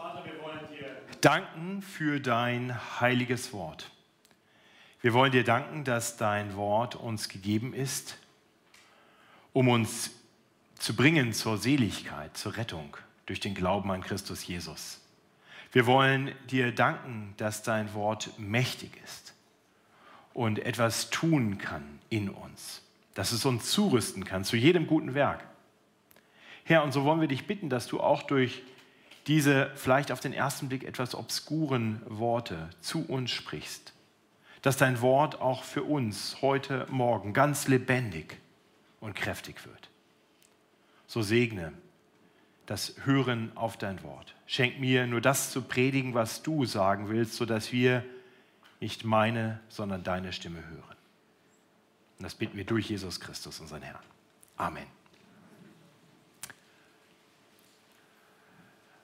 Vater, wir wollen dir danken für dein heiliges Wort. Wir wollen dir danken, dass dein Wort uns gegeben ist, um uns zu bringen zur Seligkeit, zur Rettung durch den Glauben an Christus Jesus. Wir wollen dir danken, dass dein Wort mächtig ist und etwas tun kann in uns, dass es uns zurüsten kann zu jedem guten Werk. Herr, und so wollen wir dich bitten, dass du auch durch diese vielleicht auf den ersten Blick etwas obskuren Worte zu uns sprichst, dass dein Wort auch für uns heute Morgen ganz lebendig und kräftig wird. So segne das Hören auf dein Wort. Schenk mir nur das zu predigen, was du sagen willst, sodass wir nicht meine, sondern deine Stimme hören. Und das bitten wir durch Jesus Christus, unseren Herrn. Amen.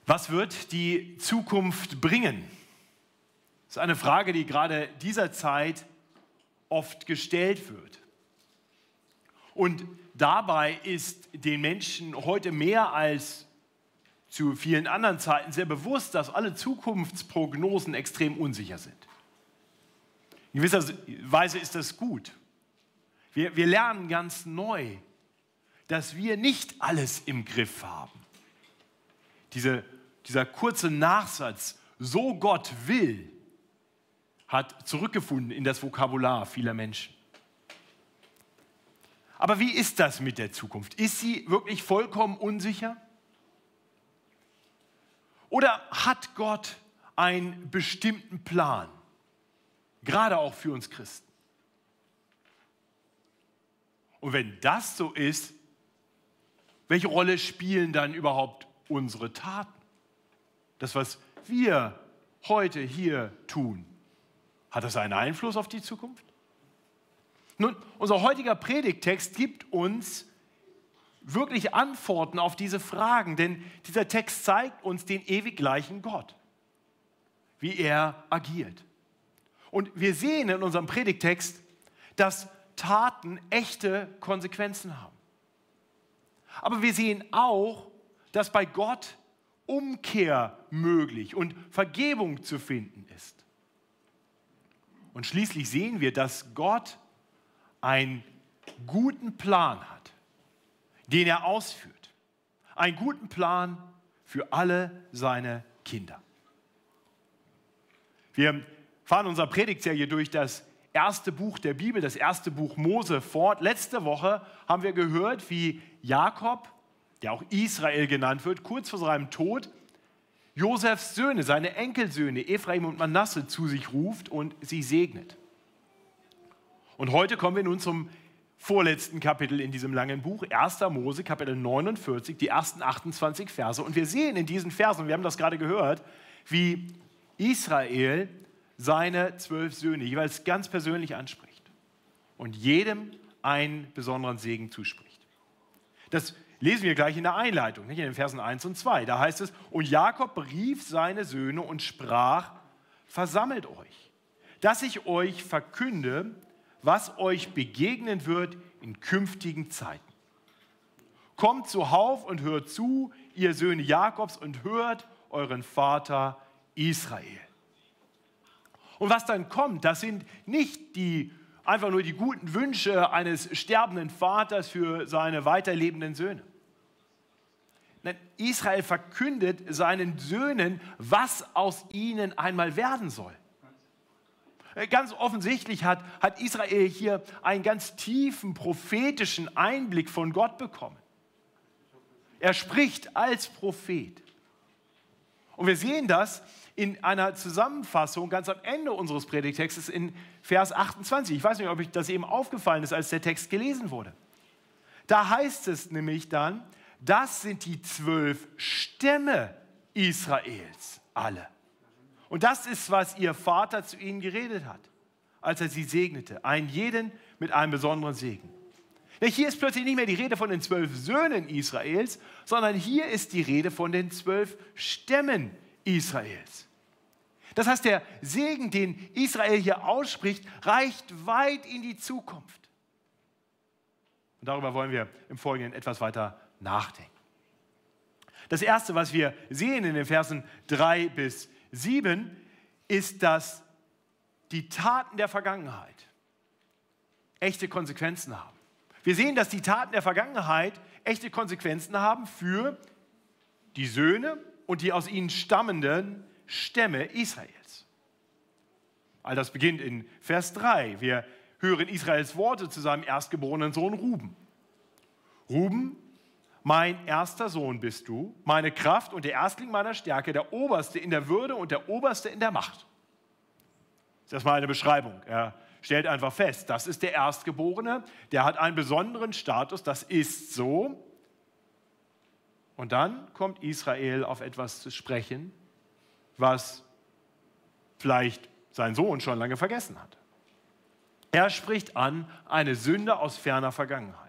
Was wird die Zukunft bringen? Das ist eine Frage, die gerade dieser Zeit oft gestellt wird. Und dabei ist den Menschen heute mehr als zu vielen anderen Zeiten sehr bewusst, dass alle Zukunftsprognosen extrem unsicher sind. In gewisser Weise ist das gut. Wir, wir lernen ganz neu, dass wir nicht alles im Griff haben. Diese, dieser kurze Nachsatz, so Gott will, hat zurückgefunden in das Vokabular vieler Menschen. Aber wie ist das mit der Zukunft? Ist sie wirklich vollkommen unsicher? Oder hat Gott einen bestimmten Plan, gerade auch für uns Christen? Und wenn das so ist, welche Rolle spielen dann überhaupt unsere Taten? Das, was wir heute hier tun, hat das einen Einfluss auf die Zukunft? Nun, unser heutiger Predigtext gibt uns wirklich Antworten auf diese Fragen, denn dieser Text zeigt uns den ewig gleichen Gott, wie er agiert. Und wir sehen in unserem Predigtext, dass Taten echte Konsequenzen haben. Aber wir sehen auch, dass bei Gott Umkehr möglich und Vergebung zu finden ist. Und schließlich sehen wir, dass Gott einen guten Plan hat den er ausführt. Einen guten Plan für alle seine Kinder. Wir fahren unsere Predigtserie durch das erste Buch der Bibel, das erste Buch Mose fort. Letzte Woche haben wir gehört, wie Jakob, der auch Israel genannt wird, kurz vor seinem Tod Josefs Söhne, seine Enkelsöhne Ephraim und Manasse zu sich ruft und sie segnet. Und heute kommen wir nun zum vorletzten Kapitel in diesem langen Buch, 1. Mose, Kapitel 49, die ersten 28 Verse. Und wir sehen in diesen Versen, wir haben das gerade gehört, wie Israel seine zwölf Söhne jeweils ganz persönlich anspricht und jedem einen besonderen Segen zuspricht. Das lesen wir gleich in der Einleitung, in den Versen 1 und 2. Da heißt es, und Jakob berief seine Söhne und sprach, versammelt euch, dass ich euch verkünde, was euch begegnen wird in künftigen Zeiten. Kommt zuhauf und hört zu, ihr Söhne Jakobs, und hört euren Vater Israel. Und was dann kommt, das sind nicht die einfach nur die guten Wünsche eines sterbenden Vaters für seine weiterlebenden Söhne. Israel verkündet seinen Söhnen, was aus ihnen einmal werden soll. Äh, ganz offensichtlich hat, hat Israel hier einen ganz tiefen prophetischen Einblick von Gott bekommen. Er spricht als Prophet. Und wir sehen das in einer Zusammenfassung ganz am Ende unseres Predigtextes in Vers 28. Ich weiß nicht, ob euch das eben aufgefallen ist, als der Text gelesen wurde. Da heißt es nämlich dann, das sind die zwölf Stämme Israels, alle. Und das ist, was ihr Vater zu ihnen geredet hat, als er sie segnete. Einen jeden mit einem besonderen Segen. Hier ist plötzlich nicht mehr die Rede von den zwölf Söhnen Israels, sondern hier ist die Rede von den zwölf Stämmen Israels. Das heißt, der Segen, den Israel hier ausspricht, reicht weit in die Zukunft. Und darüber wollen wir im Folgenden etwas weiter nachdenken. Das Erste, was wir sehen in den Versen 3 bis 7, ist, dass die Taten der Vergangenheit echte Konsequenzen haben. Wir sehen, dass die Taten der Vergangenheit echte Konsequenzen haben für die Söhne und die aus ihnen stammenden Stämme Israels. All das beginnt in Vers 3. Wir hören Israels Worte zu seinem erstgeborenen Sohn Ruben. Ruben, mein erster Sohn bist du, meine Kraft und der Erstling meiner Stärke, der Oberste in der Würde und der Oberste in der Macht. Das ist erstmal eine Beschreibung. Er stellt einfach fest, das ist der Erstgeborene, der hat einen besonderen Status, das ist so. Und dann kommt Israel auf etwas zu sprechen, was vielleicht sein Sohn schon lange vergessen hat. Er spricht an eine Sünde aus ferner Vergangenheit.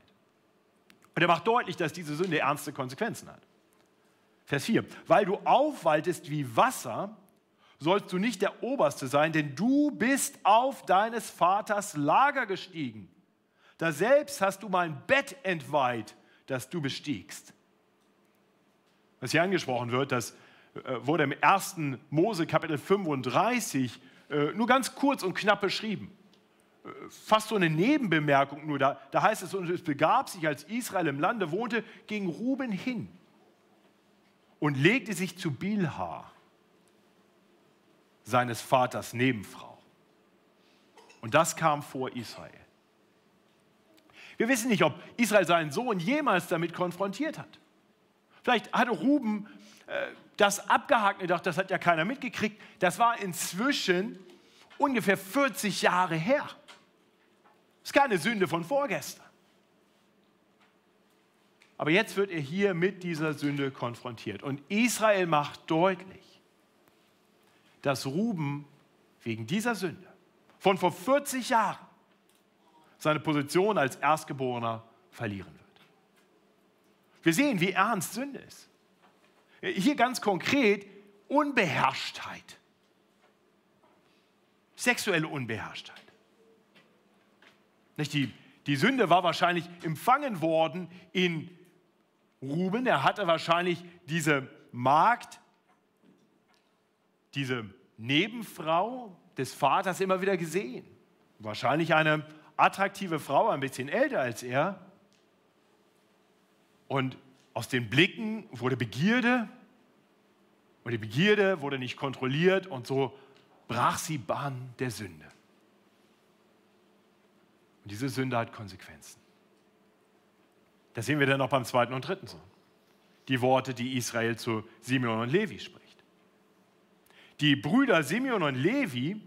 Und er macht deutlich, dass diese Sünde ernste Konsequenzen hat. Vers 4. Weil du aufwaltest wie Wasser, sollst du nicht der Oberste sein, denn du bist auf deines Vaters Lager gestiegen. Da selbst hast du mein Bett entweiht, das du bestiegst. Was hier angesprochen wird, das äh, wurde im 1. Mose Kapitel 35 äh, nur ganz kurz und knapp beschrieben. Fast so eine Nebenbemerkung nur. Da, da heißt es, und es begab sich, als Israel im Lande wohnte, ging Ruben hin und legte sich zu Bilha, seines Vaters Nebenfrau. Und das kam vor Israel. Wir wissen nicht, ob Israel seinen Sohn jemals damit konfrontiert hat. Vielleicht hatte Ruben äh, das abgehakt und gedacht, das hat ja keiner mitgekriegt. Das war inzwischen ungefähr 40 Jahre her. Ist keine Sünde von vorgestern. Aber jetzt wird er hier mit dieser Sünde konfrontiert. Und Israel macht deutlich, dass Ruben wegen dieser Sünde von vor 40 Jahren seine Position als Erstgeborener verlieren wird. Wir sehen, wie ernst Sünde ist. Hier ganz konkret Unbeherrschtheit. Sexuelle Unbeherrschtheit. Nicht die, die Sünde war wahrscheinlich empfangen worden in Ruben. Er hatte wahrscheinlich diese Magd, diese Nebenfrau des Vaters immer wieder gesehen. Wahrscheinlich eine attraktive Frau, ein bisschen älter als er. Und aus den Blicken wurde Begierde und die Begierde wurde nicht kontrolliert und so brach sie Bahn der Sünde. Und diese Sünde hat Konsequenzen. Das sehen wir dann noch beim zweiten und dritten Sohn. Die Worte, die Israel zu Simeon und Levi spricht. Die Brüder Simeon und Levi,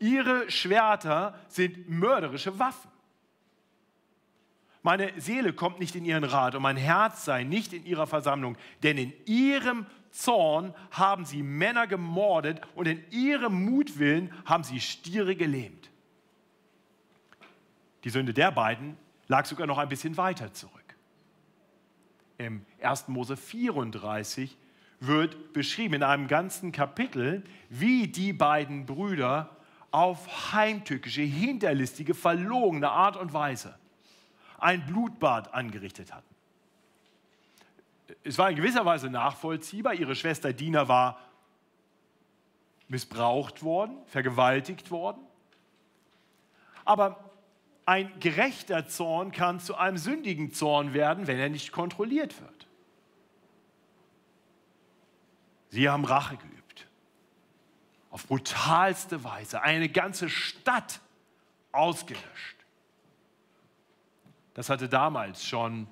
ihre Schwerter sind mörderische Waffen. Meine Seele kommt nicht in ihren Rat und mein Herz sei nicht in ihrer Versammlung, denn in ihrem Zorn haben sie Männer gemordet und in ihrem Mutwillen haben sie Stiere gelähmt. Die Sünde der beiden lag sogar noch ein bisschen weiter zurück. Im 1. Mose 34 wird beschrieben in einem ganzen Kapitel, wie die beiden Brüder auf heimtückische, hinterlistige, verlogene Art und Weise ein Blutbad angerichtet hatten. Es war in gewisser Weise nachvollziehbar. Ihre Schwester Dina war missbraucht worden, vergewaltigt worden. Aber ein gerechter Zorn kann zu einem sündigen Zorn werden, wenn er nicht kontrolliert wird. Sie haben Rache geübt. Auf brutalste Weise. Eine ganze Stadt ausgelöscht. Das hatte damals schon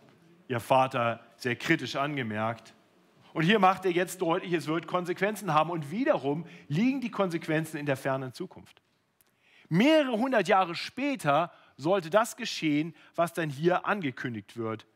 ihr Vater sehr kritisch angemerkt. Und hier macht er jetzt deutlich, es wird Konsequenzen haben. Und wiederum liegen die Konsequenzen in der fernen Zukunft. Mehrere hundert Jahre später sollte das geschehen, was dann hier angekündigt wird.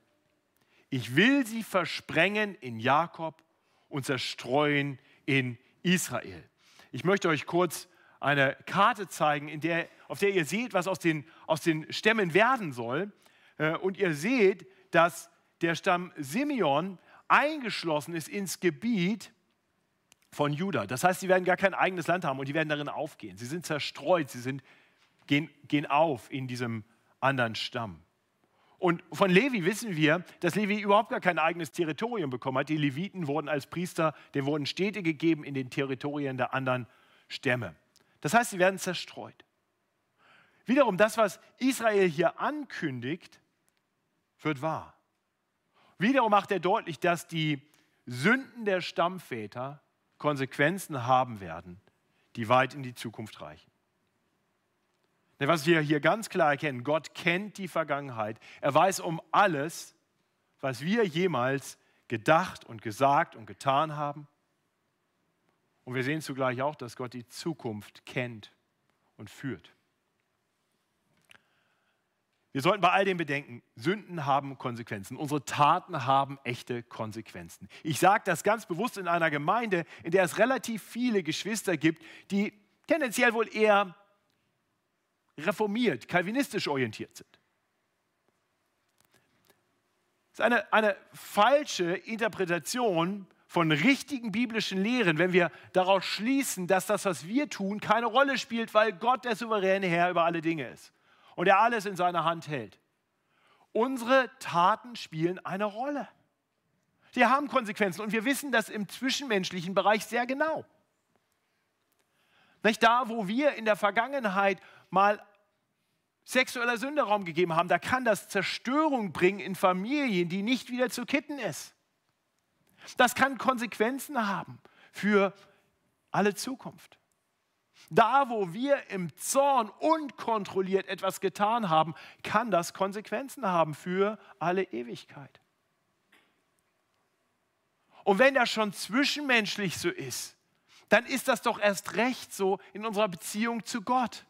Ich will sie versprengen in Jakob und zerstreuen in Israel. Ich möchte euch kurz eine Karte zeigen, in der, auf der ihr seht, was aus den, aus den Stämmen werden soll. Äh, und ihr seht, dass der Stamm Simeon eingeschlossen ist ins Gebiet von Juda. Das heißt, sie werden gar kein eigenes Land haben und die werden darin aufgehen. Sie sind zerstreut, sie sind, gehen, gehen auf in diesem anderen Stamm. Und von Levi wissen wir, dass Levi überhaupt gar kein eigenes Territorium bekommen hat. Die Leviten wurden als Priester, denen wurden Städte gegeben in den Territorien der anderen Stämme. Das heißt, sie werden zerstreut. Wiederum, das, was Israel hier ankündigt, wird wahr. Wiederum macht er deutlich, dass die Sünden der Stammväter Konsequenzen haben werden, die weit in die Zukunft reichen. Was wir hier ganz klar erkennen, Gott kennt die Vergangenheit. Er weiß um alles, was wir jemals gedacht und gesagt und getan haben. Und wir sehen zugleich auch, dass Gott die Zukunft kennt und führt. Wir sollten bei all dem bedenken, Sünden haben Konsequenzen. Unsere Taten haben echte Konsequenzen. Ich sage das ganz bewusst in einer Gemeinde, in der es relativ viele Geschwister gibt, die tendenziell wohl eher reformiert, kalvinistisch orientiert sind. Das ist eine, eine falsche Interpretation von richtigen biblischen Lehren, wenn wir daraus schließen, dass das, was wir tun, keine Rolle spielt, weil Gott der souveräne Herr über alle Dinge ist und er alles in seiner Hand hält. Unsere Taten spielen eine Rolle. Sie haben Konsequenzen und wir wissen das im zwischenmenschlichen Bereich sehr genau. Nicht da, wo wir in der Vergangenheit mal sexueller Sünde Raum gegeben haben, da kann das Zerstörung bringen in Familien, die nicht wieder zu kitten ist. Das kann Konsequenzen haben für alle Zukunft. Da, wo wir im Zorn unkontrolliert etwas getan haben, kann das Konsequenzen haben für alle Ewigkeit. Und wenn das schon zwischenmenschlich so ist, dann ist das doch erst recht so in unserer Beziehung zu Gott.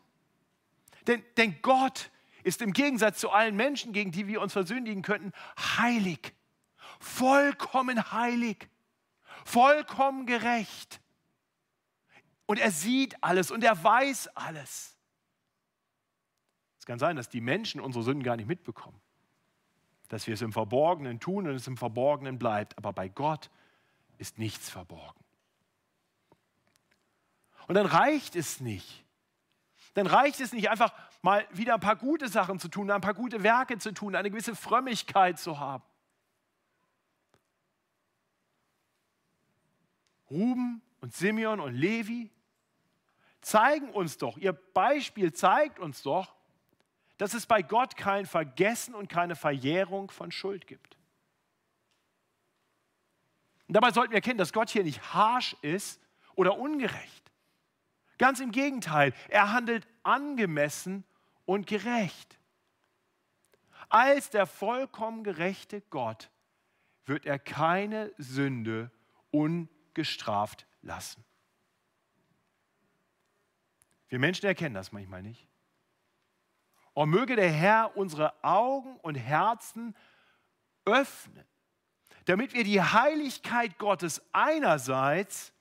Denn, denn Gott ist im Gegensatz zu allen Menschen, gegen die wir uns versündigen könnten, heilig, vollkommen heilig, vollkommen gerecht. Und er sieht alles und er weiß alles. Es kann sein, dass die Menschen unsere Sünden gar nicht mitbekommen. Dass wir es im Verborgenen tun und es im Verborgenen bleibt. Aber bei Gott ist nichts verborgen. Und dann reicht es nicht. Dann reicht es nicht einfach mal wieder ein paar gute Sachen zu tun, ein paar gute Werke zu tun, eine gewisse Frömmigkeit zu haben. Ruben und Simeon und Levi zeigen uns doch, ihr Beispiel zeigt uns doch, dass es bei Gott kein Vergessen und keine Verjährung von Schuld gibt. Und dabei sollten wir erkennen, dass Gott hier nicht harsch ist oder ungerecht. Ganz im Gegenteil, er handelt angemessen und gerecht. Als der vollkommen gerechte Gott wird er keine Sünde ungestraft lassen. Wir Menschen erkennen das manchmal nicht. Und möge der Herr unsere Augen und Herzen öffnen, damit wir die Heiligkeit Gottes einerseits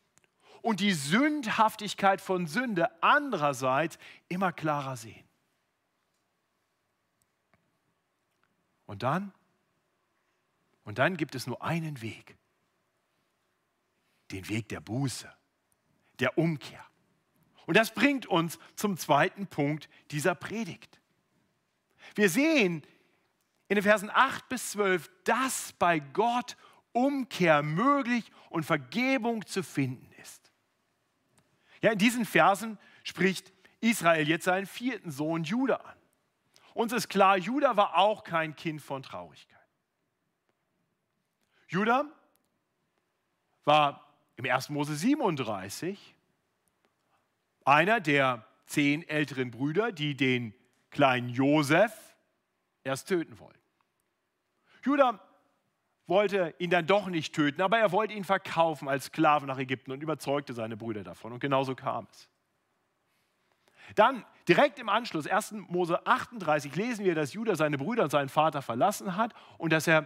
und die Sündhaftigkeit von Sünde andererseits immer klarer sehen. Und dann, und dann gibt es nur einen Weg, den Weg der Buße, der Umkehr. Und das bringt uns zum zweiten Punkt dieser Predigt. Wir sehen in den Versen 8 bis 12, dass bei Gott Umkehr möglich und Vergebung zu finden. Ja, in diesen Versen spricht Israel jetzt seinen vierten Sohn Judah an. Uns ist klar, Judah war auch kein Kind von Traurigkeit. Judah war im 1. Mose 37 einer der zehn älteren Brüder, die den kleinen Josef erst töten wollten. Judah wollte ihn dann doch nicht töten, aber er wollte ihn verkaufen als Sklaven nach Ägypten und überzeugte seine Brüder davon. Und genauso kam es. Dann direkt im Anschluss, 1. Mose 38, lesen wir, dass Judah seine Brüder und seinen Vater verlassen hat und dass er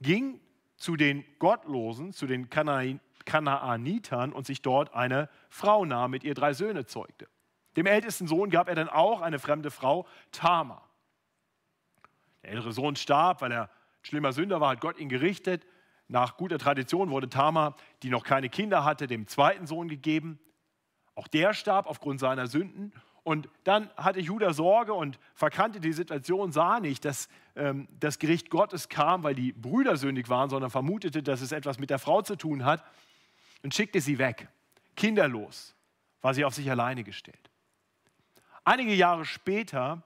ging zu den Gottlosen, zu den Kanaanitern und sich dort eine Frau nahm, mit ihr drei Söhne zeugte. Dem ältesten Sohn gab er dann auch eine fremde Frau, Tama. Der ältere Sohn starb, weil er schlimmer Sünder war, hat Gott ihn gerichtet. Nach guter Tradition wurde Tama, die noch keine Kinder hatte, dem zweiten Sohn gegeben. Auch der starb aufgrund seiner Sünden. Und dann hatte Judah Sorge und verkannte die Situation, sah nicht, dass ähm, das Gericht Gottes kam, weil die Brüder sündig waren, sondern vermutete, dass es etwas mit der Frau zu tun hat und schickte sie weg. Kinderlos war sie auf sich alleine gestellt. Einige Jahre später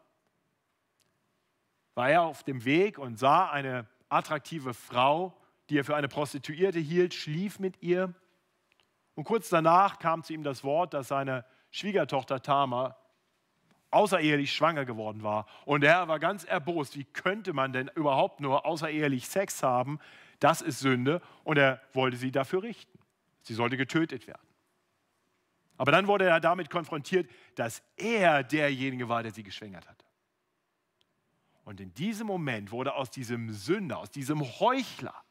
war er auf dem Weg und sah eine attraktive Frau, die er für eine Prostituierte hielt, schlief mit ihr. Und kurz danach kam zu ihm das Wort, dass seine Schwiegertochter Tama außerehelich schwanger geworden war. Und er war ganz erbost. Wie könnte man denn überhaupt nur außerehelich Sex haben? Das ist Sünde. Und er wollte sie dafür richten. Sie sollte getötet werden. Aber dann wurde er damit konfrontiert, dass er derjenige war, der sie geschwängert hatte. Und in diesem Moment wurde aus diesem Sünder, aus diesem Heuchler,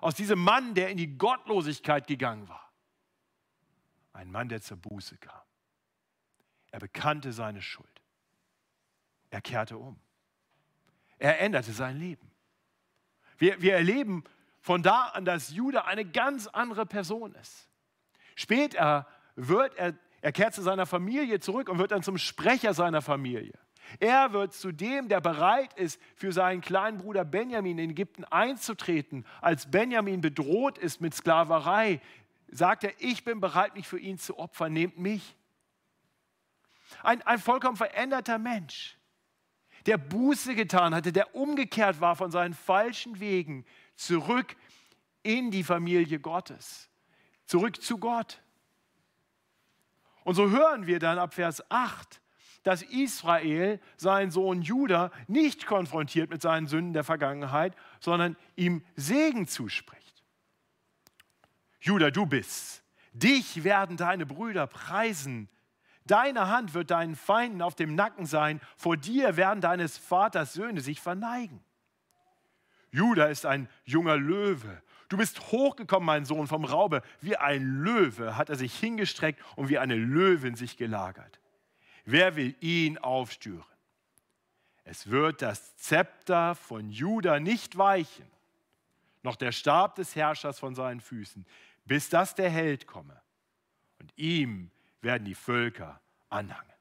aus diesem Mann, der in die Gottlosigkeit gegangen war, ein Mann, der zur Buße kam. Er bekannte seine Schuld. Er kehrte um. Er änderte sein Leben. Wir, wir erleben von da an, dass Judah eine ganz andere Person ist. Später wird er, er kehrt zu seiner Familie zurück und wird dann zum Sprecher seiner Familie. Er wird zu dem, der bereit ist, für seinen kleinen Bruder Benjamin in Ägypten einzutreten. Als Benjamin bedroht ist mit Sklaverei, sagt er, ich bin bereit, mich für ihn zu opfern, nehmt mich. Ein, ein vollkommen veränderter Mensch, der Buße getan hatte, der umgekehrt war von seinen falschen Wegen, zurück in die Familie Gottes, zurück zu Gott. Und so hören wir dann ab Vers 8, dass Israel seinen Sohn Judah nicht konfrontiert mit seinen Sünden der Vergangenheit, sondern ihm Segen zuspricht. Judah, du bist. Dich werden deine Brüder preisen. Deine Hand wird deinen Feinden auf dem Nacken sein. Vor dir werden deines Vaters Söhne sich verneigen. Judah ist ein junger Löwe Du bist hochgekommen, mein Sohn, vom Raube. Wie ein Löwe hat er sich hingestreckt und wie eine Löwin sich gelagert. Wer will ihn aufstören? Es wird das Zepter von Juda nicht weichen, noch der Stab des Herrschers von seinen Füßen, bis das der Held komme. Und ihm werden die Völker anhangen.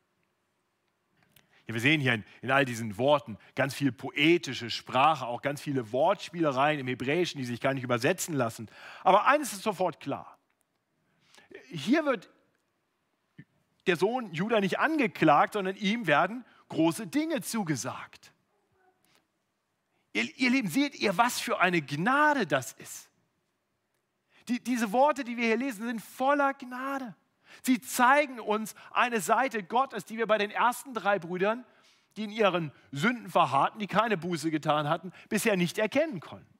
Ja, wir sehen hier in, in, all diesen Worten ganz viel poetische Sprache, auch ganz viele Wortspielereien im Hebräischen, die sich gar nicht übersetzen lassen. Aber eines ist sofort klar. Hier wird der Sohn Judah nicht angeklagt, sondern ihm werden große Dinge zugesagt. Ihr, ihr Lieben, seht ihr, was für eine Gnade das ist? Die, diese Worte, die wir hier lesen, sind voller Gnade. Sie zeigen uns eine Seite Gottes, die wir bei den ersten drei Brüdern, die in ihren Sünden verharrten, die keine Buße getan hatten, bisher nicht erkennen konnten.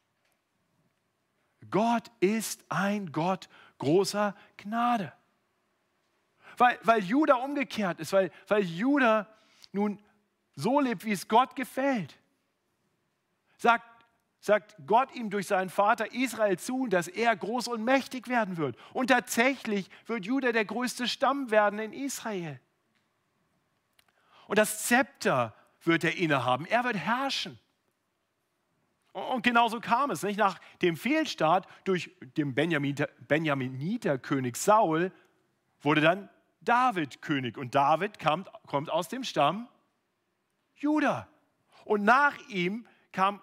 Gott ist ein Gott großer Gnade. Weil, weil Judah umgekehrt ist, weil, weil Judah nun so lebt, wie es Gott gefällt. Sagt sagt Gott ihm durch seinen Vater Israel zu, dass er groß und mächtig werden wird. Und tatsächlich wird Judah der größte Stamm werden in Israel. Und das Zepter wird er innehaben. Er wird herrschen. Und genauso kam es. Nicht? Nach dem Fehlstart durch den Benjaminiter, Benjaminiter König Saul wurde dann David König. Und David kommt, kommt aus dem Stamm Judah. Und nach ihm kam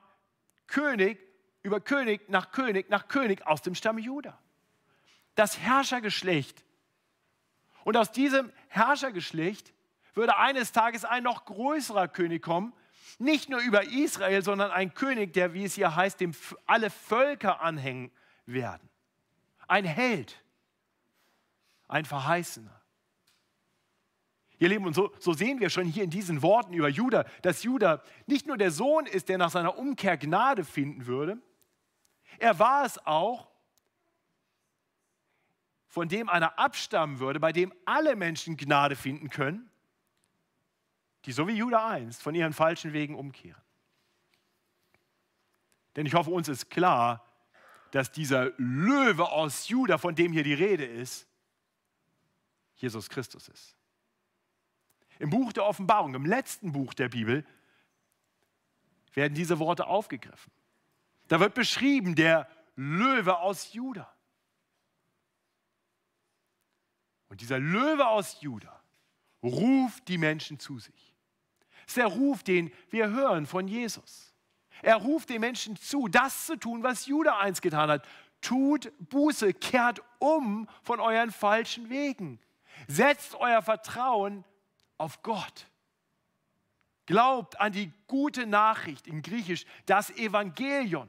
König über König nach König nach König aus dem Stamm Juda. Das Herrschergeschlecht. Und aus diesem Herrschergeschlecht würde eines Tages ein noch größerer König kommen, nicht nur über Israel, sondern ein König, der, wie es hier heißt, dem alle Völker anhängen werden. Ein Held, ein Verheißener. Ihr Lieben, und so, so, sehen wir schon hier in diesen Worten über Judah, dass Judah nicht nur der Sohn ist, der nach seiner Umkehr Gnade finden würde, er war es auch, von dem einer abstammen würde, bei dem alle Menschen Gnade finden können, die so wie Judah einst von ihren falschen Wegen umkehren. Denn ich hoffe, uns ist klar, dass dieser Löwe aus Judah, von dem hier die Rede ist, Jesus Christus ist. Im Buch der Offenbarung, im letzten Buch der Bibel, werden diese Worte aufgegriffen. Da wird beschrieben der Löwe aus Juda. Und dieser Löwe aus Juda ruft die Menschen zu sich. Das ist der Ruf, den wir hören von Jesus. Er ruft den Menschen zu, das zu tun, was Judah einst getan hat. Tut Buße, kehrt um von euren falschen Wegen. Setzt euer Vertrauen auf Gott. Glaubt an die gute Nachricht in Griechisch, das Evangelion.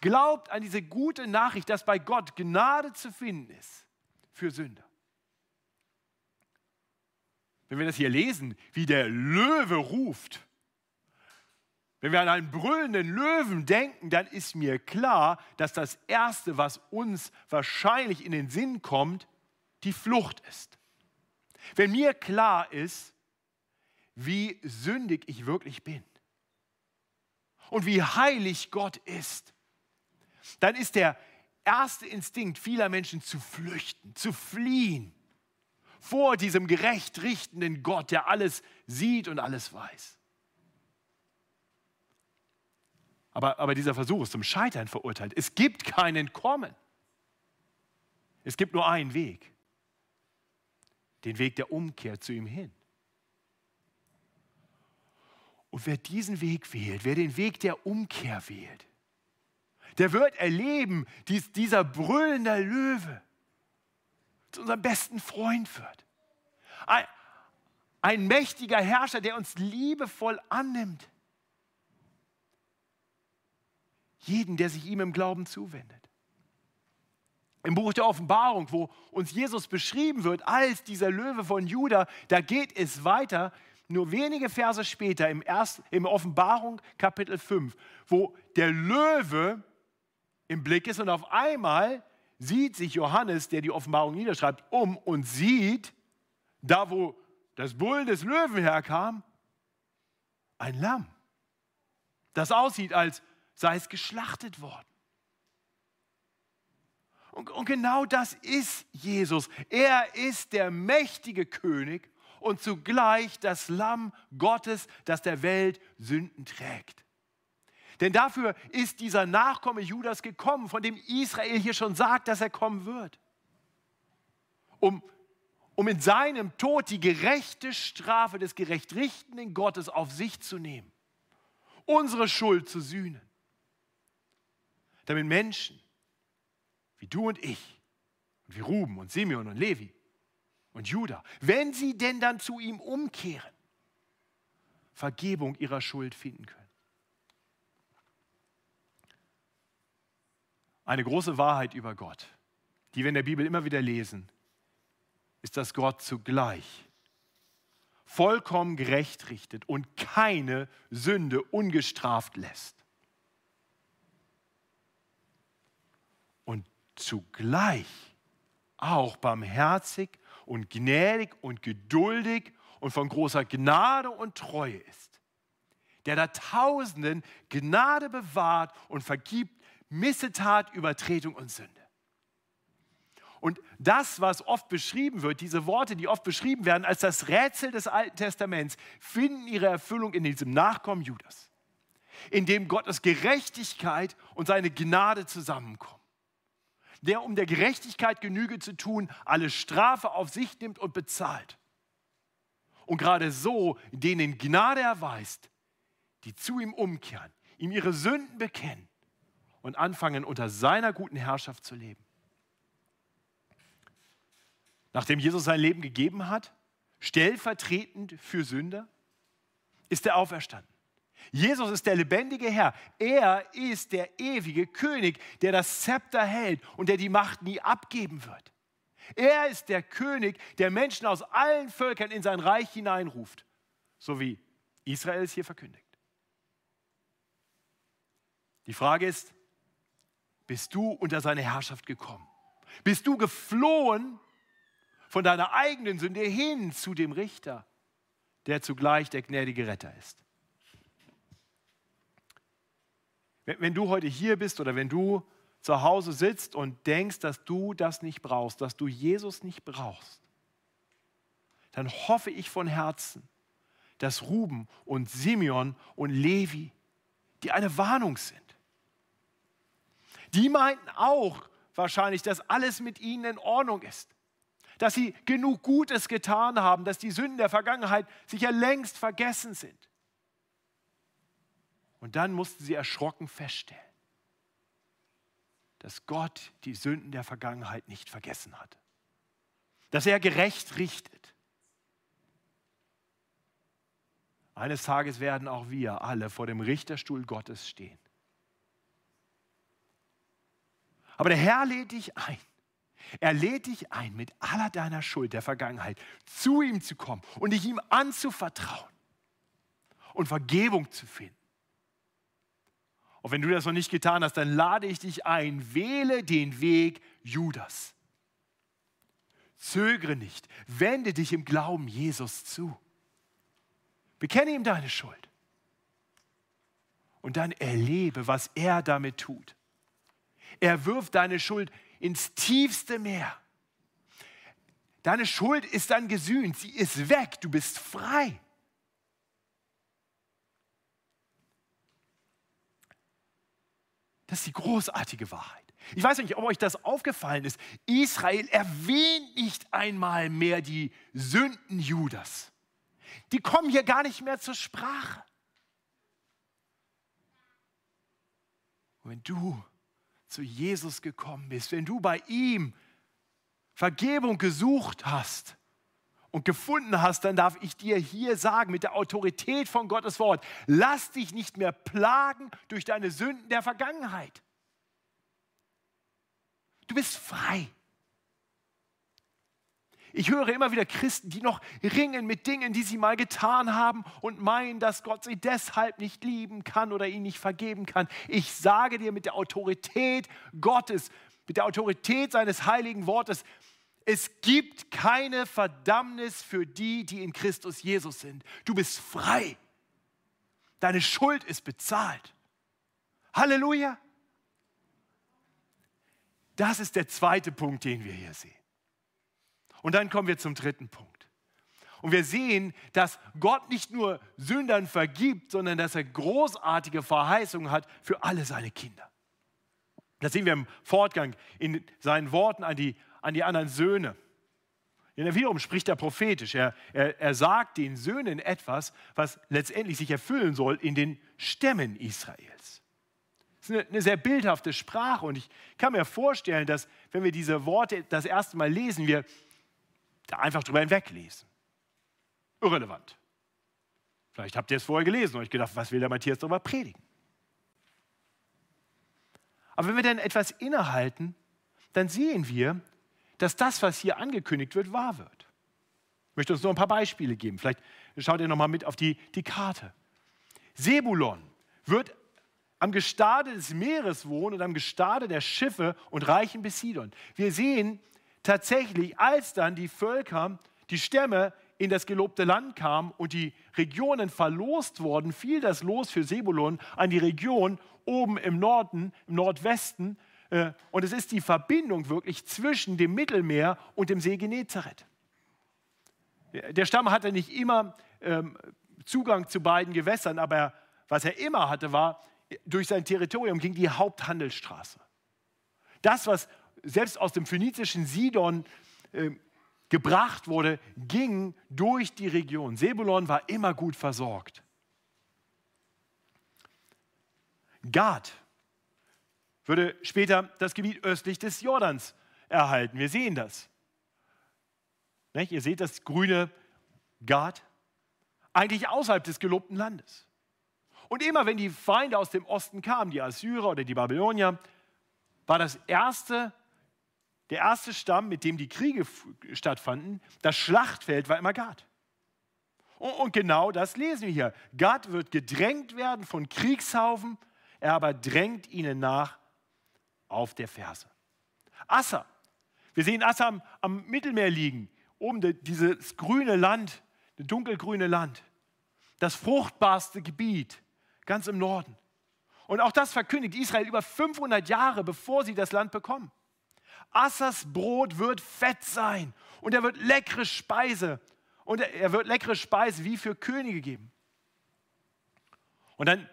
Glaubt an diese gute Nachricht, dass bei Gott Gnade zu finden ist für Sünder. Wenn wir das hier lesen, wie der Löwe ruft, wenn wir an einen brüllenden Löwen denken, dann ist mir klar, dass das Erste, was uns wahrscheinlich in den Sinn kommt, die Flucht ist. Wenn mir klar ist, wie sündig ich wirklich bin und wie heilig Gott ist, dann ist der erste Instinkt vieler Menschen zu flüchten, zu fliehen vor diesem gerecht richtenden Gott, der alles sieht und alles weiß. Aber, aber dieser Versuch ist zum Scheitern verurteilt. Es gibt keinen Kommen. Es gibt nur einen Weg. Den Weg der Umkehr zu ihm hin. Und wer diesen Weg wählt, wer den Weg der Umkehr wählt, der wird erleben, dass dieser brüllende Löwe zu unserem besten Freund wird. Ein, ein mächtiger Herrscher, der uns liebevoll annimmt. Jeden, der sich ihm im Glauben zuwendet. Im Buch der Offenbarung, wo uns Jesus beschrieben wird als dieser Löwe von Juda, da geht es weiter nur wenige Verse später im, Erst, im Offenbarung Kapitel 5, wo der Löwe im Blick ist und auf einmal sieht sich Johannes, der die Offenbarung niederschreibt, um und sieht, da wo das Bullen des Löwen herkam, ein Lamm, das aussieht, als sei es geschlachtet worden. Und, und genau das ist Jesus. Er ist der mächtige König und zugleich das Lamm Gottes, das der Welt Sünden trägt. Denn dafür ist dieser Nachkomme Judas gekommen, von dem Israel hier schon sagt, dass er kommen wird. Um, um in seinem Tod die gerechte Strafe des gerechtrichtenden Gottes auf sich zu nehmen. Unsere Schuld zu sühnen. Damit Menschen wie du und ich und wie Ruben und Simeon und Levi und Judah, wenn sie denn dann zu ihm umkehren, Vergebung ihrer Schuld finden können. Eine große Wahrheit über Gott, die wir in der Bibel immer wieder lesen, ist, dass Gott zugleich vollkommen gerecht richtet und keine Sünde ungestraft lässt. Und zugleich auch barmherzig und gnädig und geduldig und von großer Gnade und Treue ist, der da Tausenden Gnade bewahrt und vergibt Missetat, Übertretung und Sünde. Und das, was oft beschrieben wird, diese Worte, die oft beschrieben werden als das Rätsel des Alten Testaments, finden ihre Erfüllung in diesem Nachkommen Judas, in dem Gottes Gerechtigkeit und seine Gnade zusammenkommen der um der Gerechtigkeit Genüge zu tun, alle Strafe auf sich nimmt und bezahlt. Und gerade so denen Gnade erweist, die zu ihm umkehren, ihm ihre Sünden bekennen und anfangen unter seiner guten Herrschaft zu leben. Nachdem Jesus sein Leben gegeben hat, stellvertretend für Sünder, ist er auferstanden. Jesus ist der lebendige Herr. Er ist der ewige König, der das Zepter hält und der die Macht nie abgeben wird. Er ist der König, der Menschen aus allen Völkern in sein Reich hineinruft, so wie Israel es hier verkündigt. Die Frage ist, bist du unter seine Herrschaft gekommen? Bist du geflohen von deiner eigenen Sünde hin zu dem Richter, der zugleich der gnädige Retter ist? Wenn, du heute hier bist oder wenn du zu Hause sitzt und denkst, dass du das nicht brauchst, dass du Jesus nicht brauchst, dann hoffe ich von Herzen, dass Ruben und Simeon und Levi, die eine Warnung sind, die meinten auch wahrscheinlich, dass alles mit ihnen in Ordnung ist, dass sie genug Gutes getan haben, dass die Sünden der Vergangenheit sicher längst vergessen sind. Und dann mussten sie erschrocken feststellen, dass Gott die Sünden der Vergangenheit nicht vergessen hat, dass er gerecht richtet. Eines Tages werden auch wir alle vor dem Richterstuhl Gottes stehen. Aber der Herr lädt dich ein. Er lädt dich ein, mit aller deiner Schuld der Vergangenheit zu ihm zu kommen und dich ihm anzuvertrauen und Vergebung zu finden. Und wenn du das noch nicht getan hast, dann lade ich dich ein, wähle den Weg Judas. Zögere nicht, wende dich im Glauben Jesus zu. Bekenne ihm deine Schuld. Und dann erlebe, was er damit tut. Er wirft deine Schuld ins tiefste Meer. Deine Schuld ist dann gesühnt, sie ist weg, du bist frei. Das ist die großartige Wahrheit. Ich weiß nicht, ob euch das aufgefallen ist. Israel erwähnt nicht einmal mehr die Sünden Judas. Die kommen hier gar nicht mehr zur Sprache. Und wenn du zu Jesus gekommen bist, wenn du bei ihm Vergebung gesucht hast und gefunden hast, dann darf ich dir hier sagen, mit der Autorität von Gottes Wort, lass dich nicht mehr plagen durch deine Sünden der Vergangenheit. Du bist frei. Ich höre immer wieder Christen, die noch ringen mit Dingen, die sie mal getan haben und meinen, dass Gott sie deshalb nicht lieben kann oder ihnen nicht vergeben kann. Ich sage dir mit der Autorität Gottes, mit der Autorität seines heiligen Wortes, es gibt keine Verdammnis für die, die in Christus Jesus sind. Du bist frei. Deine Schuld ist bezahlt. Halleluja. Das ist der zweite Punkt, den wir hier sehen. Und dann kommen wir zum dritten Punkt. Und wir sehen, dass Gott nicht nur Sündern vergibt, sondern dass er großartige Verheißungen hat für alle seine Kinder. Das sehen wir im Fortgang in seinen Worten an die, an die anderen Söhne. Denn er wiederum spricht er prophetisch. Er, er, er sagt den Söhnen etwas, was letztendlich sich erfüllen soll in den Stämmen Israels. Das ist eine, eine sehr bildhafte Sprache und ich kann mir vorstellen, dass wenn wir diese Worte das erste Mal lesen, wir da einfach drüber hinweglesen. Irrelevant. Vielleicht habt ihr es vorher gelesen und euch gedacht, was will der Matthias darüber predigen? Aber wenn wir dann etwas innehalten, dann sehen wir, dass das, was hier angekündigt wird, wahr wird. Ich möchte uns nur ein paar Beispiele geben. Vielleicht schaut ihr nochmal mit auf die, die Karte. Sebulon wird am Gestade des Meeres wohnen und am Gestade der Schiffe und reichen bis Sidon. Wir sehen, tatsächlich, als dann die Völker, die Stämme in das gelobte Land kamen und die Regionen verlost wurden, fiel das Los für Sebulon an die Region oben im Norden, im Nordwesten. Äh, und es ist die Verbindung wirklich zwischen dem Mittelmeer und dem See Genezareth. Der Stamm hatte nicht immer ähm, Zugang zu beiden Gewässern, aber was er immer hatte, war, durch sein Territorium ging die Haupthandelsstraße. Das, was selbst aus dem phönizischen Sidon äh, gebracht wurde, ging durch die Region. Sebulon war immer gut versorgt. Gad würde später das Gebiet östlich des Jordans erhalten. Wir sehen das. Nicht? Ihr seht das grüne Gad, eigentlich außerhalb des gelobten Landes. Und immer wenn die Feinde aus dem Osten kamen, die Assyrer oder die Babylonier, war das erste der erste Stamm, mit dem die Kriege stattfanden, das Schlachtfeld war immer Gad. Und genau das lesen wir hier. Gad wird gedrängt werden von Kriegshaufen, er aber drängt ihnen nach auf der Ferse. Assa. Wir sehen Assa am, am Mittelmeer liegen, oben de, dieses grüne Land, das dunkelgrüne Land, das fruchtbarste Gebiet, ganz im Norden. Und auch das verkündigt Israel über 500 Jahre, bevor sie das Land bekommen. Assas Brot wird fett sein und er wird leckere Speise und er wird leckere Speise wie für Könige geben. Und dann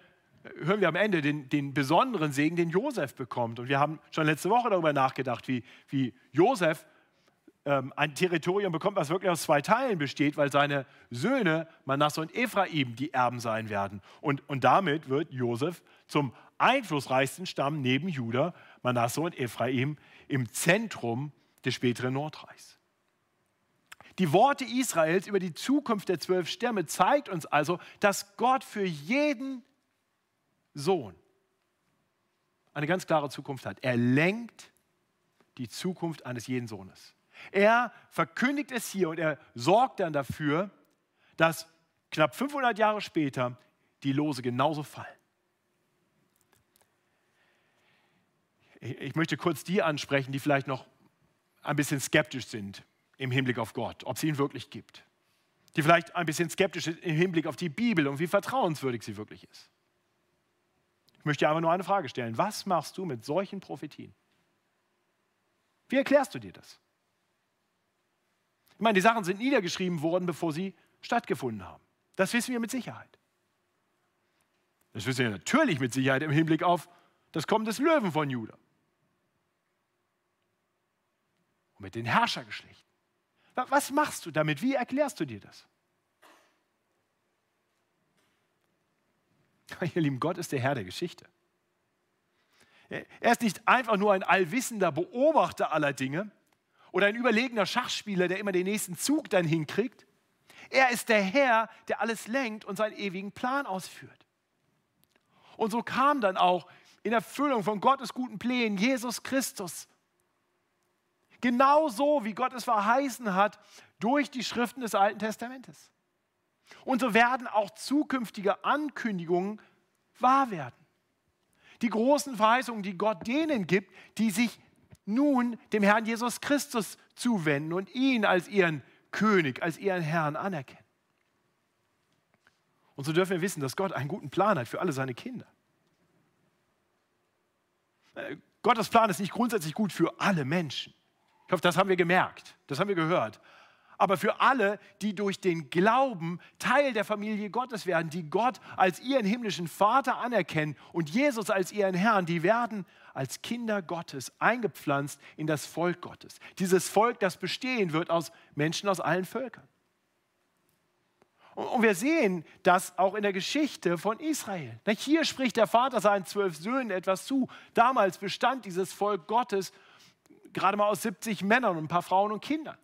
hören wir am Ende den, den besonderen Segen, den Josef bekommt. Und wir haben schon letzte Woche darüber nachgedacht, wie, wie Josef ähm, ein Territorium bekommt, was wirklich aus zwei Teilen besteht, weil seine Söhne Manasse und Ephraim die Erben sein werden. Und, und damit wird Josef zum einflussreichsten Stamm neben Juda, Manasse und Ephraim im Zentrum des späteren Nordreichs. Die Worte Israels über die Zukunft der zwölf Stämme zeigt uns also, dass Gott für jeden Sohn eine ganz klare Zukunft hat. Er lenkt die Zukunft eines jeden Sohnes. Er verkündigt es hier und er sorgt dann dafür, dass knapp 500 Jahre später die Lose genauso fallen. Ich möchte kurz die ansprechen, die vielleicht noch ein bisschen skeptisch sind im Hinblick auf Gott, ob es ihn wirklich gibt. Die vielleicht ein bisschen skeptisch sind im Hinblick auf die Bibel und wie vertrauenswürdig sie wirklich ist. Ich möchte dir aber nur eine Frage stellen. Was machst du mit solchen Prophetien? Wie erklärst du dir das? Ich meine, die Sachen sind niedergeschrieben worden, bevor sie stattgefunden haben. Das wissen wir mit Sicherheit. Das wissen wir natürlich mit Sicherheit im Hinblick auf das Kommen des Löwen von Juda. Und mit den Herrschergeschlechten. Was machst du damit? Wie erklärst du dir das? Ihr lieben, Gott ist der Herr der Geschichte. Er ist nicht einfach nur ein allwissender Beobachter aller Dinge oder ein überlegener Schachspieler, der immer den nächsten Zug dann hinkriegt. Er ist der Herr, der alles lenkt und seinen ewigen Plan ausführt. Und so kam dann auch in Erfüllung von Gottes guten Plänen Jesus Christus. Genauso wie Gott es verheißen hat durch die Schriften des Alten Testamentes. Und so werden auch zukünftige Ankündigungen wahr werden. Die großen Verheißungen, die Gott denen gibt, die sich nun dem Herrn Jesus Christus zuwenden und ihn als ihren König, als ihren Herrn anerkennen. Und so dürfen wir wissen, dass Gott einen guten Plan hat für alle seine Kinder. Äh, Gottes Plan ist nicht grundsätzlich gut für alle Menschen. Ich hoffe, das haben wir gemerkt, das haben wir gehört aber für alle, die durch den Glauben Teil der Familie Gottes werden, die Gott als ihren himmlischen Vater anerkennen und Jesus als ihren Herrn, die werden als Kinder Gottes eingepflanzt in das Volk Gottes. Dieses Volk, das bestehen wird aus Menschen aus allen Völkern. Und wir sehen das auch in der Geschichte von Israel. Hier spricht der Vater seinen zwölf Söhnen etwas zu. Damals bestand dieses Volk Gottes gerade mal aus 70 Männern und ein paar Frauen und Kindern.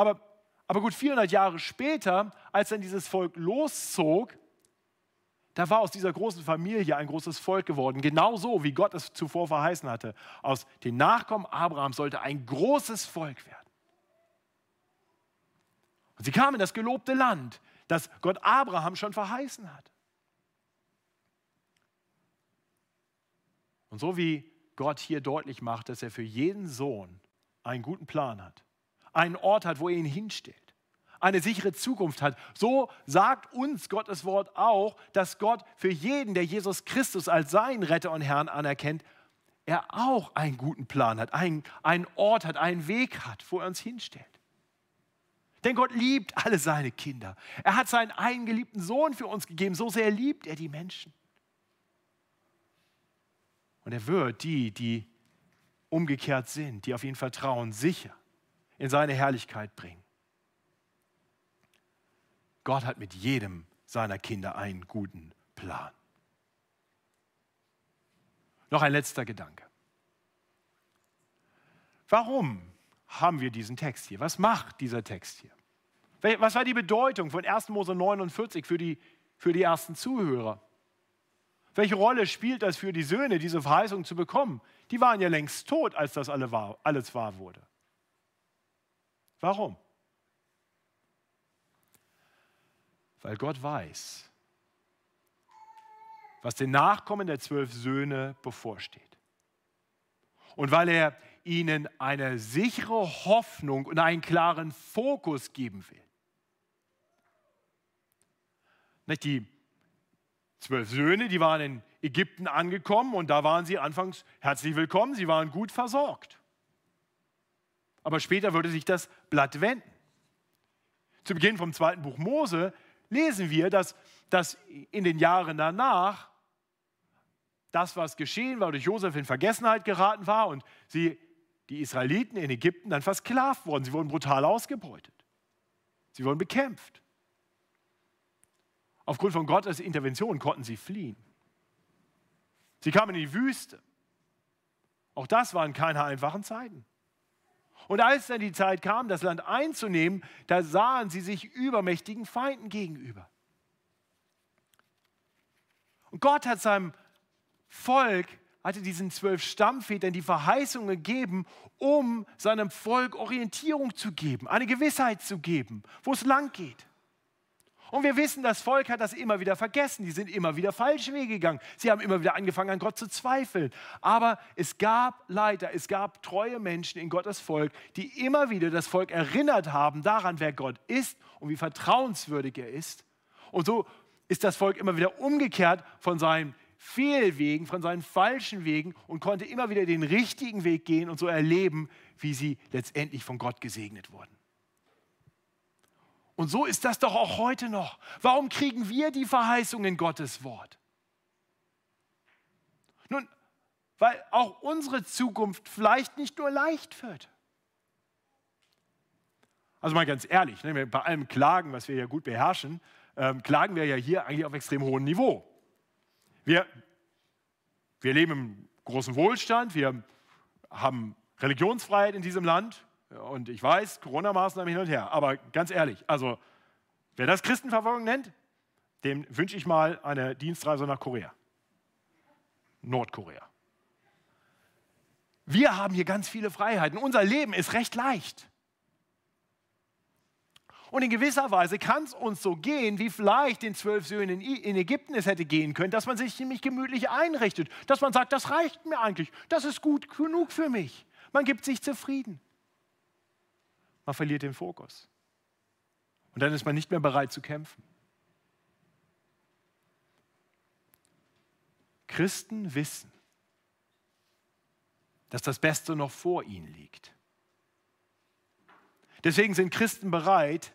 Aber, aber gut 400 Jahre später, als dann dieses Volk loszog, da war aus dieser großen Familie ein großes Volk geworden, genauso wie Gott es zuvor verheißen hatte. Aus den Nachkommen Abrahams sollte ein großes Volk werden. Und sie kamen in das gelobte Land, das Gott Abraham schon verheißen hat. Und so wie Gott hier deutlich macht, dass er für jeden Sohn einen guten Plan hat, einen Ort hat, wo er ihn hinstellt, eine sichere Zukunft hat. So sagt uns Gottes Wort auch, dass Gott für jeden, der Jesus Christus als seinen Retter und Herrn anerkennt, er auch einen guten Plan hat, einen, einen Ort hat, einen Weg hat, wo er uns hinstellt. Denn Gott liebt alle seine Kinder. Er hat seinen eingeliebten Sohn für uns gegeben. So sehr liebt er die Menschen. Und er wird die, die umgekehrt sind, die auf ihn vertrauen, sicher in seine Herrlichkeit bringen. Gott hat mit jedem seiner Kinder einen guten Plan. Noch ein letzter Gedanke. Warum haben wir diesen Text hier? Was macht dieser Text hier? Was war die Bedeutung von 1. Mose 49 für die, für die ersten Zuhörer? Welche Rolle spielt das für die Söhne, diese Verheißung zu bekommen? Die waren ja längst tot, als das alles wahr wurde. Warum? Weil Gott weiß, was den Nachkommen der zwölf Söhne bevorsteht. Und weil er ihnen eine sichere Hoffnung und einen klaren Fokus geben will. Die zwölf Söhne, die waren in Ägypten angekommen und da waren sie anfangs herzlich willkommen, sie waren gut versorgt. Aber später würde sich das Blatt wenden. Zu Beginn vom zweiten Buch Mose lesen wir, dass, dass in den Jahren danach das, was geschehen war, durch Josef in Vergessenheit geraten war und sie die Israeliten in Ägypten dann versklavt worden. Sie wurden brutal ausgebeutet. Sie wurden bekämpft. Aufgrund von Gottes Intervention konnten sie fliehen. Sie kamen in die Wüste. Auch das waren keine einfachen Zeiten. Und als dann die Zeit kam, das Land einzunehmen, da sahen sie sich übermächtigen Feinden gegenüber. Und Gott hat seinem Volk, hatte diesen zwölf Stammvätern die Verheißung gegeben, um seinem Volk Orientierung zu geben, eine Gewissheit zu geben, wo es lang geht. Und wir wissen, das Volk hat das immer wieder vergessen. Die sind immer wieder falsche Wege gegangen. Sie haben immer wieder angefangen, an Gott zu zweifeln. Aber es gab Leiter, es gab treue Menschen in Gottes Volk, die immer wieder das Volk erinnert haben daran, wer Gott ist und wie vertrauenswürdig er ist. Und so ist das Volk immer wieder umgekehrt von seinen Fehlwegen, von seinen falschen Wegen und konnte immer wieder den richtigen Weg gehen und so erleben, wie sie letztendlich von Gott gesegnet wurden. Und so ist das doch auch heute noch. Warum kriegen wir die Verheißung in Gottes Wort? Nun, weil auch unsere Zukunft vielleicht nicht nur leicht wird. Also mal ganz ehrlich, ne, bei allem Klagen, was wir ja gut beherrschen, ähm, klagen wir ja hier eigentlich auf extrem hohem Niveau. Wir, wir leben im großen Wohlstand, wir haben Religionsfreiheit in diesem Land, und ich weiß, Corona-Maßnahmen hin und her, aber ganz ehrlich, also wer das Christenverfolgung nennt, dem wünsche ich mal eine Dienstreise nach Korea. Nordkorea. Wir haben hier ganz viele Freiheiten. Unser Leben ist recht leicht. Und in gewisser Weise kann es uns so gehen, wie vielleicht den zwölf Söhnen in Ägypten es hätte gehen können, dass man sich ziemlich gemütlich einrichtet, dass man sagt, das reicht mir eigentlich, das ist gut genug für mich. Man gibt sich zufrieden. Man verliert den Fokus. Und dann ist man nicht mehr bereit zu kämpfen. Christen wissen, dass das Beste noch vor ihnen liegt. Deswegen sind Christen bereit,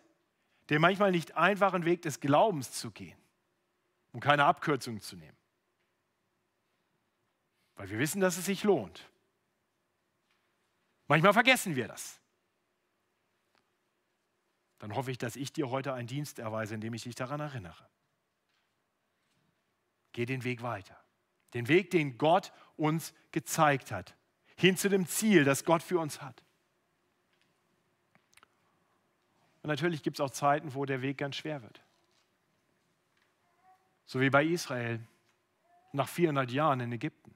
den manchmal nicht einfachen Weg des Glaubens zu gehen, um keine Abkürzungen zu nehmen. Weil wir wissen, dass es sich lohnt. Manchmal vergessen wir das dann hoffe ich, dass ich dir heute einen Dienst erweise, indem ich dich daran erinnere. Geh den Weg weiter. Den Weg, den Gott uns gezeigt hat. Hin zu dem Ziel, das Gott für uns hat. Und natürlich gibt es auch Zeiten, wo der Weg ganz schwer wird. So wie bei Israel nach 400 Jahren in Ägypten.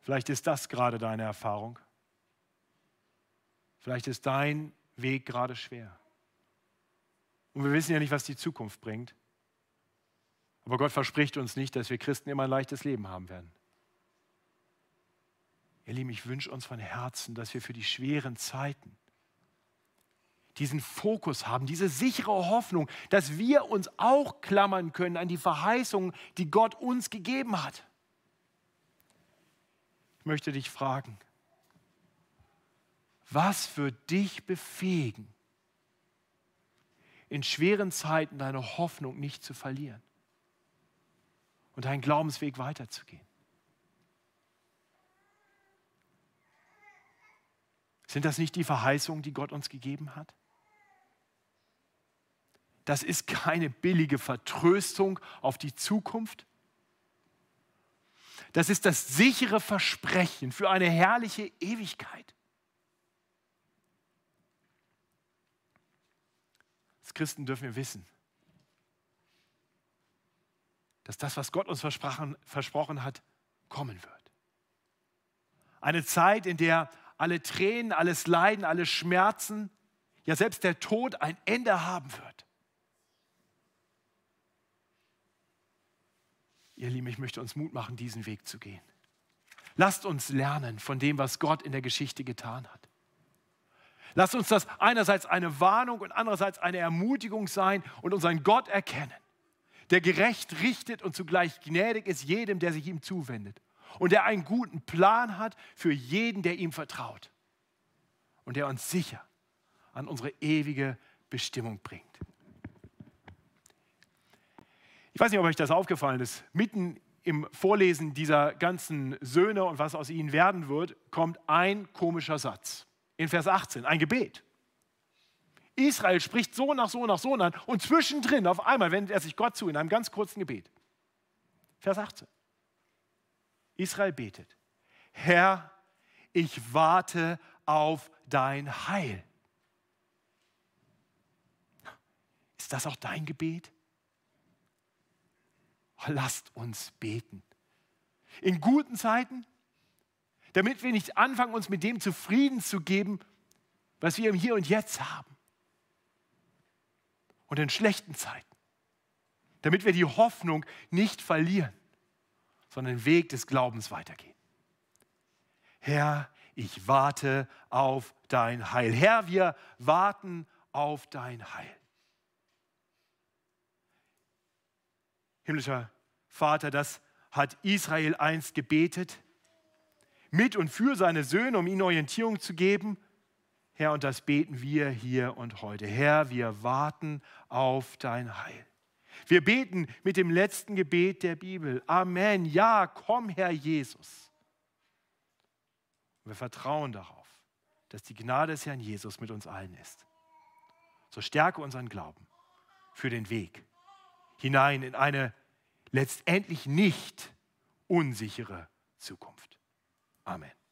Vielleicht ist das gerade deine Erfahrung. Vielleicht ist dein Weg gerade schwer. Und wir wissen ja nicht, was die Zukunft bringt. Aber Gott verspricht uns nicht, dass wir Christen immer ein leichtes Leben haben werden. Ihr Lieben, ich wünsche uns von Herzen, dass wir für die schweren Zeiten diesen Fokus haben, diese sichere Hoffnung, dass wir uns auch klammern können an die Verheißungen, die Gott uns gegeben hat. Ich möchte dich fragen, was wird dich befähigen, in schweren Zeiten deine Hoffnung nicht zu verlieren und deinen Glaubensweg weiterzugehen? Sind das nicht die Verheißungen, die Gott uns gegeben hat? Das ist keine billige Vertröstung auf die Zukunft. Das ist das sichere Versprechen für eine herrliche Ewigkeit. Christen dürfen wir wissen, dass das, was Gott uns versprochen, versprochen hat, kommen wird. Eine Zeit, in der alle Tränen, alles Leiden, alle Schmerzen, ja selbst der Tod ein Ende haben wird. Ihr Lieben, ich möchte uns Mut machen, diesen Weg zu gehen. Lasst uns lernen von dem, was Gott in der Geschichte getan hat. Lass uns das einerseits eine Warnung und andererseits eine Ermutigung sein und unseren Gott erkennen, der gerecht richtet und zugleich gnädig ist jedem, der sich ihm zuwendet und der einen guten Plan hat für jeden, der ihm vertraut und der uns sicher an unsere ewige Bestimmung bringt. Ich weiß nicht, ob euch das aufgefallen ist. Mitten im Vorlesen dieser ganzen Söhne und was aus ihnen werden wird, kommt ein komischer Satz. In Vers 18, ein Gebet. Israel spricht so nach so nach so an und zwischendrin auf einmal wendet er sich Gott zu in einem ganz kurzen Gebet. Vers 18. Israel betet, Herr, ich warte auf dein Heil. Ist das auch dein Gebet? Oh, lasst uns beten. In guten Zeiten, damit wir nicht anfangen, uns mit dem zufrieden zu geben, was wir im Hier und Jetzt haben. Und in schlechten Zeiten, damit wir die Hoffnung nicht verlieren, sondern den Weg des Glaubens weitergehen. Herr, ich warte auf dein Heil. Herr, wir warten auf dein Heil. Himmlischer Vater, das hat Israel einst gebetet, mit und für seine Söhne, um ihnen Orientierung zu geben. Herr, und das beten wir hier und heute. Herr, wir warten auf dein Heil. Wir beten mit dem letzten Gebet der Bibel. Amen. Ja, komm, Herr Jesus. wir vertrauen darauf, dass die Gnade des Herrn Jesus mit uns allen ist. So stärke unseren Glauben für den Weg hinein in eine letztendlich nicht unsichere Zukunft. Amen.